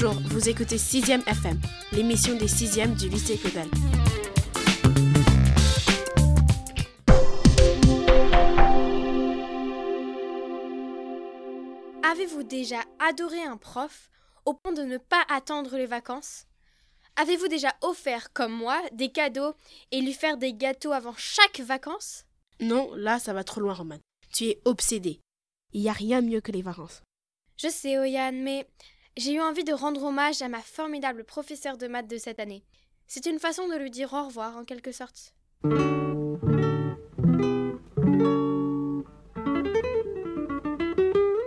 Bonjour, vous écoutez 6e FM, l'émission des 6e du lycée Claudel. Avez-vous déjà adoré un prof au point de ne pas attendre les vacances? Avez-vous déjà offert, comme moi, des cadeaux et lui faire des gâteaux avant chaque vacances? Non, là, ça va trop loin, Roman. Tu es obsédé. Il n'y a rien mieux que les vacances. Je sais, Oyan, mais j'ai eu envie de rendre hommage à ma formidable professeure de maths de cette année. C'est une façon de lui dire au revoir, en quelque sorte.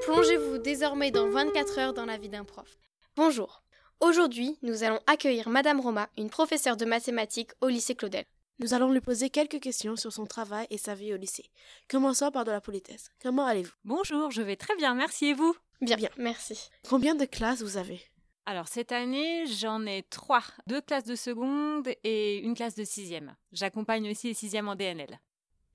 Plongez-vous désormais dans 24 heures dans la vie d'un prof. Bonjour. Aujourd'hui, nous allons accueillir Madame Roma, une professeure de mathématiques au lycée Claudel. Nous allons lui poser quelques questions sur son travail et sa vie au lycée. Commençons par de la politesse. Comment allez-vous? Bonjour, je vais très bien, merci et vous? Bien, bien, merci. Combien de classes vous avez? Alors cette année, j'en ai trois. Deux classes de seconde et une classe de sixième. J'accompagne aussi les sixièmes en DNL.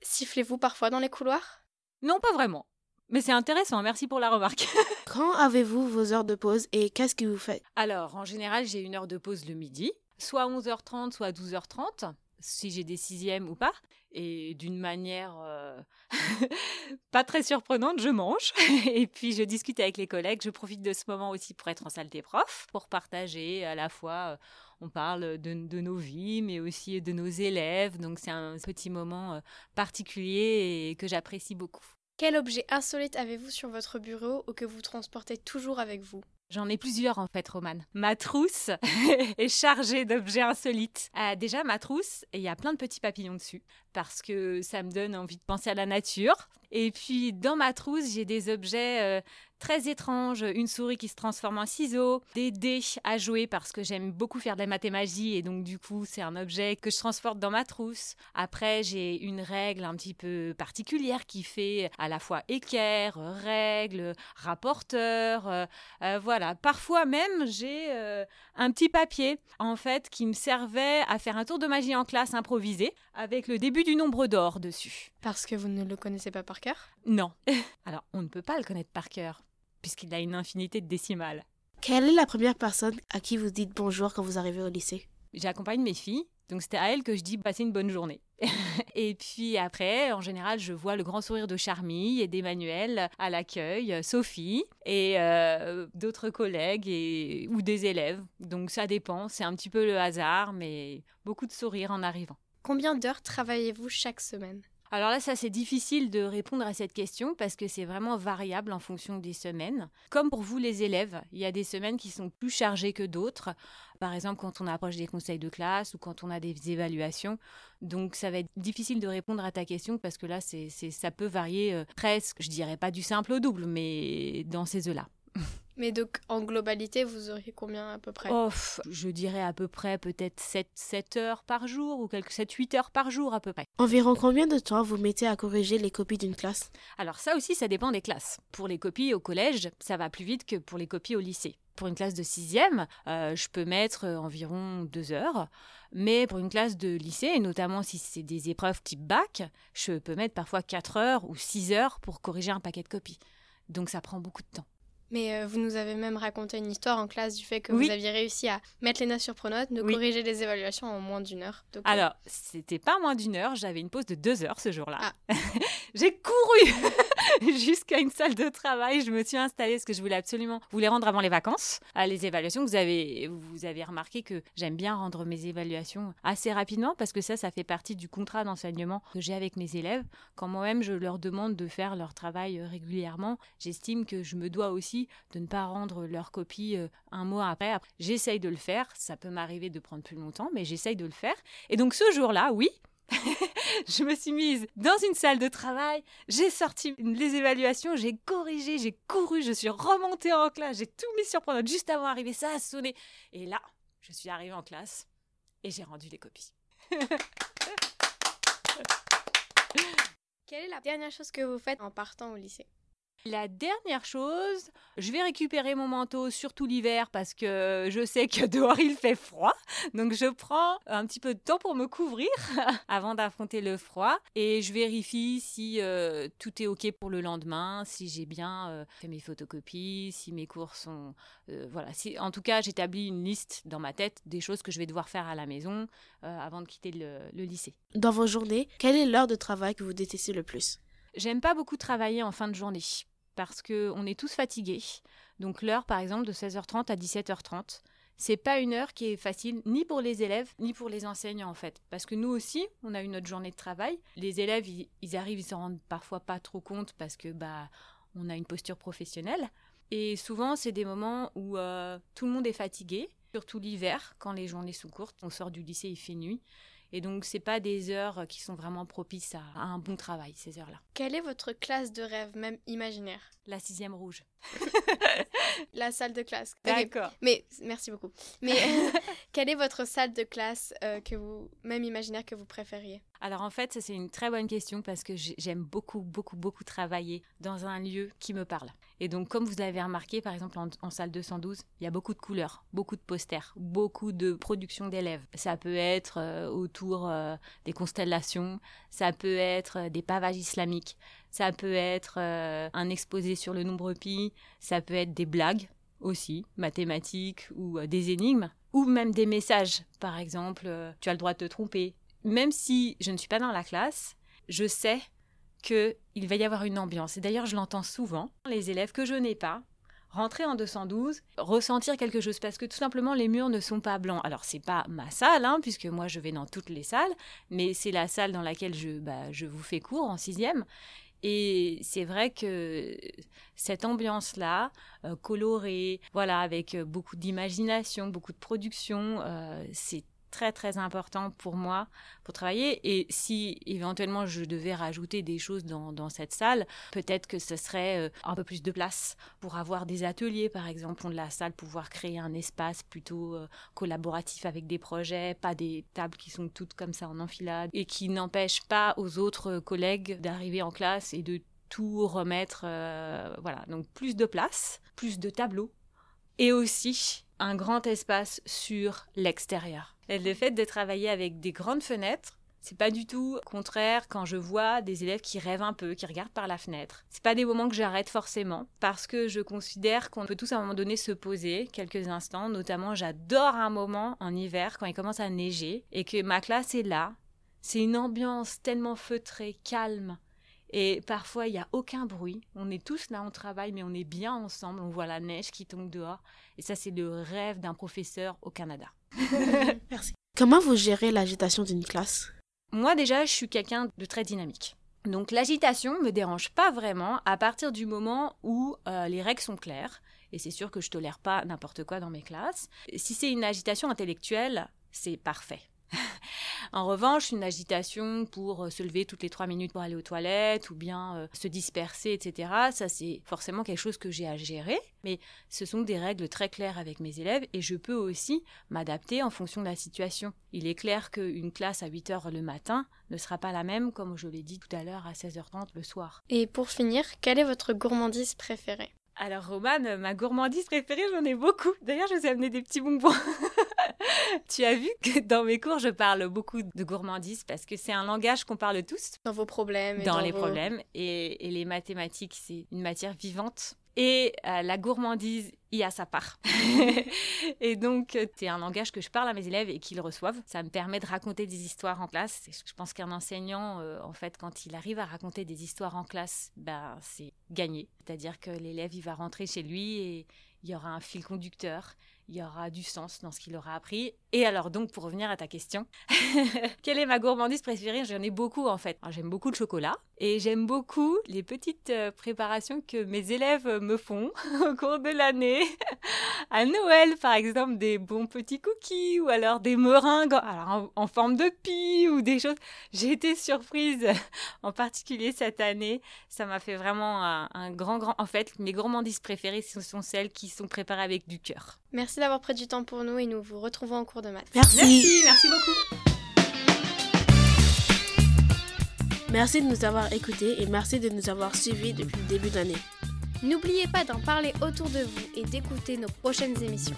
Sifflez-vous parfois dans les couloirs? Non, pas vraiment. Mais c'est intéressant, merci pour la remarque. Quand avez-vous vos heures de pause et qu'est-ce que vous faites? Alors, en général, j'ai une heure de pause le midi, soit à 11h30, soit à 12h30 si j'ai des sixièmes ou pas. Et d'une manière euh, pas très surprenante, je mange. et puis je discute avec les collègues. Je profite de ce moment aussi pour être en salle des profs, pour partager à la fois. Euh, on parle de, de, nos vies, mais aussi de nos élèves. Donc c'est un petit moment euh, particulier et que j'apprécie beaucoup. Quel objet insolite avez-vous sur votre bureau ou que vous transportez toujours avec vous? J'en ai plusieurs en fait, Romane. Ma trousse est chargée d'objets insolites. Euh, déjà, ma trousse, il y a plein de petits papillons dessus parce que ça me donne envie de penser à la nature. Et puis, dans ma trousse, j'ai des objets euh, très étranges. Une souris qui se transforme en ciseau, des dés à jouer parce que j'aime beaucoup faire de la mathémagie et donc, du coup, c'est un objet que je transporte dans ma trousse. Après, j'ai une règle un petit peu particulière qui fait à la fois équerre, règle, rapporteur. Euh, voilà voilà, parfois même j'ai euh, un petit papier en fait qui me servait à faire un tour de magie en classe improvisé avec le début du nombre d'or dessus. Parce que vous ne le connaissez pas par cœur? Non. Alors on ne peut pas le connaître par cœur puisqu'il a une infinité de décimales. Quelle est la première personne à qui vous dites bonjour quand vous arrivez au lycée? J'accompagne mes filles donc c'était à elle que je dis passer une bonne journée. et puis après, en général, je vois le grand sourire de Charmille et d'Emmanuel à l'accueil, Sophie et euh, d'autres collègues et, ou des élèves. Donc ça dépend, c'est un petit peu le hasard, mais beaucoup de sourires en arrivant. Combien d'heures travaillez-vous chaque semaine? Alors là, ça c'est difficile de répondre à cette question parce que c'est vraiment variable en fonction des semaines. Comme pour vous les élèves, il y a des semaines qui sont plus chargées que d'autres. Par exemple, quand on approche des conseils de classe ou quand on a des évaluations. Donc ça va être difficile de répondre à ta question parce que là, c'est, ça peut varier euh, presque, je dirais pas du simple au double, mais dans ces eaux-là. Mais donc, en globalité, vous auriez combien à peu près? Oh, Je dirais à peu près peut-être 7, 7 heures par jour ou quelques 7, 8 heures par jour à peu près. Environ combien de temps vous mettez à corriger les copies d'une classe? Alors ça aussi, ça dépend des classes. Pour les copies au collège, ça va plus vite que pour les copies au lycée. Pour une classe de sixième, euh, je peux mettre euh, environ 2 heures. Mais pour une classe de lycée, et notamment si c'est des épreuves type bac, je peux mettre parfois 4 heures ou 6 heures pour corriger un paquet de copies. Donc ça prend beaucoup de temps. Mais euh, vous nous avez même raconté une histoire en classe du fait que vous aviez réussi à mettre les notes sur Pronote, de corriger les évaluations en moins d'une heure. Euh, Alors, c'était pas moins d'une heure, j'avais une pause de deux heures ce jour-là. Ah. J'ai couru jusqu'à une salle de travail, je me suis installée parce que je voulais absolument vous les rendre avant les vacances. À les évaluations, vous avez, vous avez remarqué que j'aime bien rendre mes évaluations assez rapidement parce que ça, ça fait partie du contrat d'enseignement que j'ai avec mes élèves. Quand moi-même je leur demande de faire leur travail euh, régulièrement, j'estime que je me dois aussi de ne pas rendre leur copie euh, un mois après. J'essaye de le faire, ça peut m'arriver de prendre plus longtemps, mais j'essaye de le faire. Et donc ce jour-là, oui, je me suis mise dans une salle de travail, j'ai sorti les évaluations, j'ai corrigé, j'ai couru, je suis remontée en classe, j'ai tout mis sur juste avant d'arriver, ça a sonné. Et là, je suis arrivée en classe et j'ai rendu les copies. Quelle est la dernière chose que vous faites en partant au lycée? La dernière chose, je vais récupérer mon manteau surtout l'hiver parce que je sais que dehors il fait froid. Donc je prends un petit peu de temps pour me couvrir avant d'affronter le froid et je vérifie si euh, tout est OK pour le lendemain, si j'ai bien euh, fait mes photocopies, si mes cours sont euh, voilà, si en tout cas, j'établis une liste dans ma tête des choses que je vais devoir faire à la maison avant de quitter le, le lycée. Dans vos journées, quelle est l'heure de travail que vous détestez le plus? J'aime pas beaucoup travailler en fin de journée parce qu'on est tous fatigués. Donc l'heure, par exemple, de 16h30 à 17h30, c'est pas une heure qui est facile ni pour les élèves ni pour les enseignants en fait. Parce que nous aussi on a eu notre journée de travail. Les élèves ils, arrivent ils s'en rendent parfois pas trop compte parce que bah on a une posture professionnelle. Et souvent c'est des moments où euh, tout le monde est fatigué surtout l'hiver quand les journées sont courtes. On sort du lycée il fait nuit et donc, c'est pas des heures qui sont vraiment propices à, un bon travail, ces heures-là. Quelle est votre classe de rêve, même imaginaire? La sixième rouge. la salle de classe. D'accord. Mais merci beaucoup. Mais quelle est votre salle de classe euh, que vous, même imaginaire, que vous préfériez? Alors en fait, c'est une très bonne question parce que j'aime beaucoup, beaucoup, beaucoup travailler dans un lieu qui me parle. Et donc, comme vous avez remarqué, par exemple, en, salle 212, il y a beaucoup de couleurs, beaucoup de posters, beaucoup de production d'élèves. Ça peut être euh, autour euh, des constellations, ça peut être des pavages islamiques, ça peut être euh, un exposé sur le nombre pi, ça peut être des blagues aussi, mathématiques ou euh, des énigmes, ou même des messages. Par exemple, euh, tu as le droit de te tromper. Même si je ne suis pas dans la classe, je sais qu'il va y avoir une ambiance. Et d'ailleurs, je l'entends souvent. Les élèves que je n'ai pas, rentrer en 212, ressentir quelque chose parce que tout simplement les murs ne sont pas blancs. Alors c'est pas ma salle, hein, puisque moi je vais dans toutes les salles, mais c'est la salle dans laquelle je, bah, je vous fais cours en sixième. Et c'est vrai que cette ambiance-là, euh, colorée, voilà, avec euh, beaucoup d'imagination, beaucoup de production, euh, c'est très très important pour moi pour travailler. Et si éventuellement je devais rajouter des choses dans, cette salle, peut-être que ce serait euh, un peu plus de place pour avoir des ateliers, par exemple, de la salle, pouvoir créer un espace plutôt euh, collaboratif avec des projets, pas des tables qui sont toutes comme ça en enfilade et qui n'empêchent pas aux autres collègues d'arriver en classe et de tout remettre. Euh, voilà, donc plus de place, plus de tableaux et aussi un grand espace sur l'extérieur. Le fait de travailler avec des grandes fenêtres, c'est pas du tout contraire quand je vois des élèves qui rêvent un peu, qui regardent par la fenêtre. C'est pas des moments que j'arrête forcément parce que je considère qu'on peut tous à un moment donné se poser quelques instants. Notamment, j'adore un moment en hiver quand il commence à neiger et que ma classe est là. C'est une ambiance tellement feutrée, calme. Et parfois, il n'y a aucun bruit. On est tous là, on travaille, mais on est bien ensemble. On voit la neige qui tombe dehors. Et ça, c'est le rêve d'un professeur au Canada. Merci. Comment vous gérez l'agitation d'une classe? Moi, déjà, je suis quelqu'un de très dynamique. Donc l'agitation me dérange pas vraiment à partir du moment où euh, les règles sont claires. Et c'est sûr que je tolère pas n'importe quoi dans mes classes. Si c'est une agitation intellectuelle, c'est parfait. En revanche, une agitation pour euh, se lever toutes les trois minutes pour aller aux toilettes ou bien euh, se disperser, etc., ça c'est forcément quelque chose que j'ai à gérer. Mais ce sont des règles très claires avec mes élèves et je peux aussi m'adapter en fonction de la situation. Il est clair qu'une classe à 8 heures le matin ne sera pas la même, comme je l'ai dit tout à l'heure, à 16h30 le soir. Et pour finir, quelle est votre gourmandise préférée? Alors, Romane, ma gourmandise préférée, j'en ai beaucoup. D'ailleurs, je vous ai amené des petits bonbons. tu as vu que dans mes cours, je parle beaucoup de gourmandise parce que c'est un langage qu'on parle tous. Dans vos problèmes. dans, les problèmes. Et, et les mathématiques, c'est une matière vivante et euh, la gourmandise y a sa part. et donc, c'est un langage que je parle à mes élèves et qu'ils reçoivent. Ça me permet de raconter des histoires en classe. Je pense qu'un enseignant, euh, en fait, quand il arrive à raconter des histoires en classe, ben, c'est gagné. C'est-à-dire que l'élève, il va rentrer chez lui et il y aura un fil conducteur il y aura du sens dans ce qu'il aura appris. Et alors donc, pour revenir à ta question, quelle est ma gourmandise préférée? J'en ai beaucoup en fait. J'aime beaucoup le chocolat et j'aime beaucoup les petites euh, préparations que mes élèves me font au cours de l'année. à Noël, par exemple, des bons petits cookies ou alors des meringues en, forme de pie ou des choses. J'ai été surprise en particulier cette année. Ça m'a fait vraiment un, un grand, grand... En fait, mes gourmandises préférées, ce sont celles qui sont préparées avec du cœur. Merci d'avoir pris du temps pour nous et nous vous retrouvons en cours de maths. Merci, merci, beaucoup. Merci de nous avoir écoutés et merci de nous avoir suivis depuis le début d'année. N'oubliez pas d'en parler autour de vous et d'écouter nos prochaines émissions.